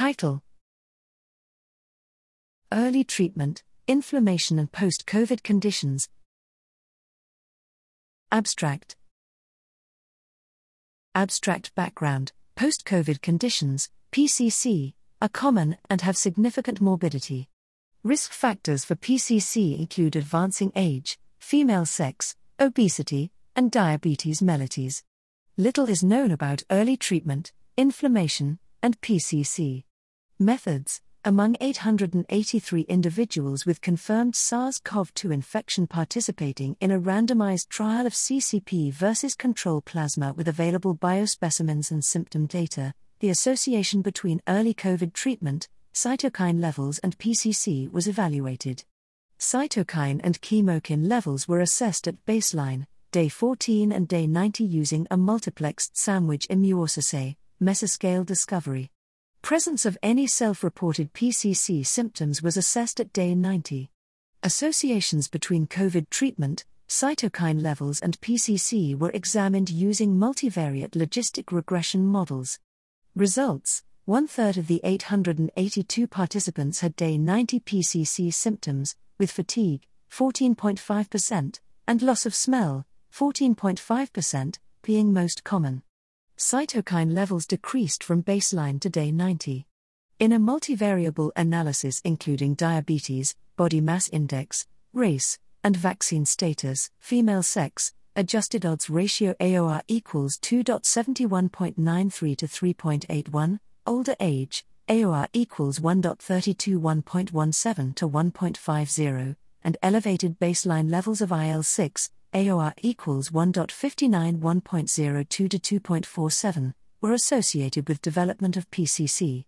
Title Early Treatment, Inflammation and Post COVID Conditions. Abstract Abstract Background Post COVID conditions, PCC, are common and have significant morbidity. Risk factors for PCC include advancing age, female sex, obesity, and diabetes mellitus. Little is known about early treatment, inflammation, and PCC. Methods Among 883 individuals with confirmed SARS CoV 2 infection participating in a randomized trial of CCP versus control plasma with available biospecimens and symptom data, the association between early COVID treatment, cytokine levels, and PCC was evaluated. Cytokine and chemokine levels were assessed at baseline, day 14 and day 90 using a multiplexed sandwich immunoassay, mesoscale discovery. Presence of any self reported PCC symptoms was assessed at day 90. Associations between COVID treatment, cytokine levels, and PCC were examined using multivariate logistic regression models. Results One third of the 882 participants had day 90 PCC symptoms, with fatigue, 14.5%, and loss of smell, 14.5%, being most common. Cytokine levels decreased from baseline to day 90. In a multivariable analysis including diabetes, body mass index, race, and vaccine status, female sex, adjusted odds ratio AOR equals 2.71.93 to 3.81, older age, AOR equals 1.32 1.17 to 1.50, and elevated baseline levels of IL 6, AOR equals 1.59 1.02 to 2.47, were associated with development of PCC.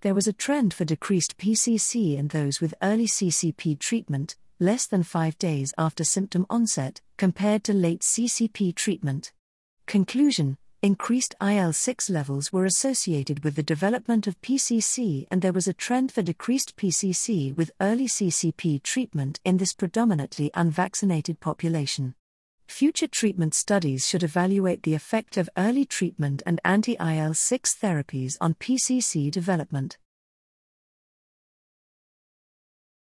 There was a trend for decreased PCC in those with early CCP treatment, less than five days after symptom onset, compared to late CCP treatment. Conclusion Increased IL 6 levels were associated with the development of PCC, and there was a trend for decreased PCC with early CCP treatment in this predominantly unvaccinated population. Future treatment studies should evaluate the effect of early treatment and anti IL 6 therapies on PCC development.